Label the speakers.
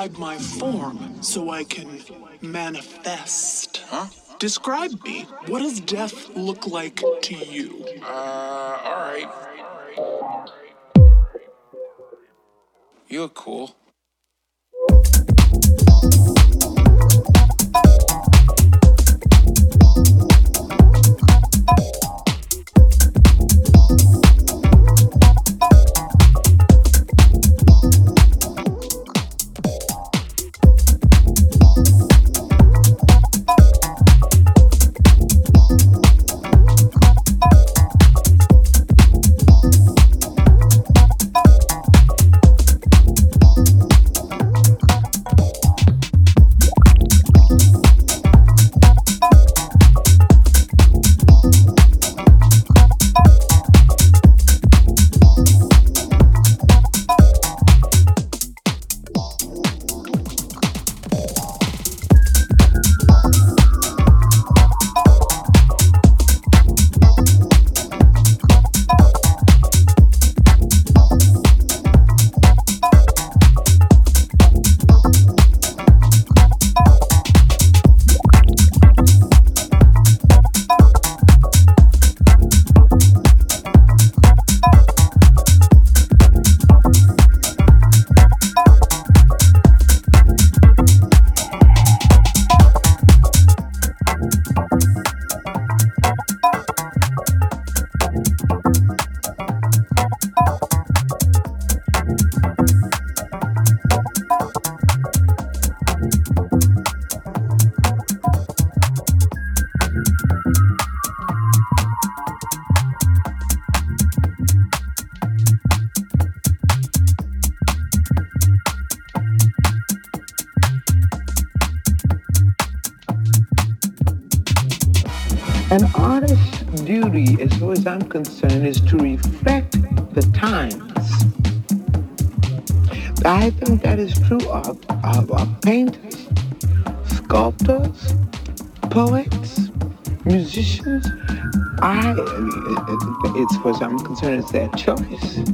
Speaker 1: Describe my form so I can manifest.
Speaker 2: Huh?
Speaker 1: Describe me. What does death look like to you?
Speaker 2: Uh, alright. You look cool.
Speaker 3: you it's their choice.